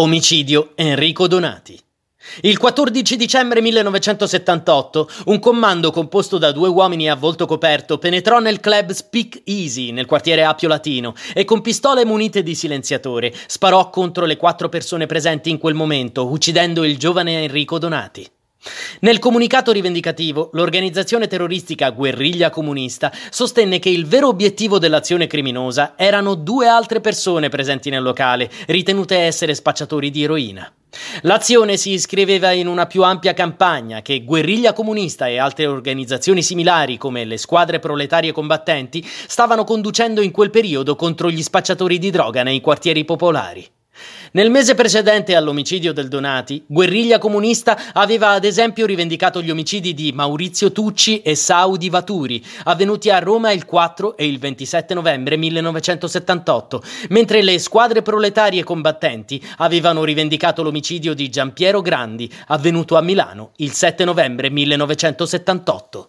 Omicidio Enrico Donati. Il 14 dicembre 1978 un comando composto da due uomini a volto coperto penetrò nel club Speak Easy nel quartiere Appio Latino e con pistole munite di silenziatore sparò contro le quattro persone presenti in quel momento, uccidendo il giovane Enrico Donati. Nel comunicato rivendicativo, l'organizzazione terroristica Guerriglia Comunista sostenne che il vero obiettivo dell'azione criminosa erano due altre persone presenti nel locale, ritenute essere spacciatori di eroina. L'azione si iscriveva in una più ampia campagna che Guerriglia Comunista e altre organizzazioni similari come le squadre proletarie combattenti stavano conducendo in quel periodo contro gli spacciatori di droga nei quartieri popolari. Nel mese precedente all'omicidio del Donati, Guerriglia Comunista aveva ad esempio rivendicato gli omicidi di Maurizio Tucci e Saudi Vaturi, avvenuti a Roma il 4 e il 27 novembre 1978, mentre le squadre proletarie combattenti avevano rivendicato l'omicidio di Giampiero Grandi, avvenuto a Milano il 7 novembre 1978.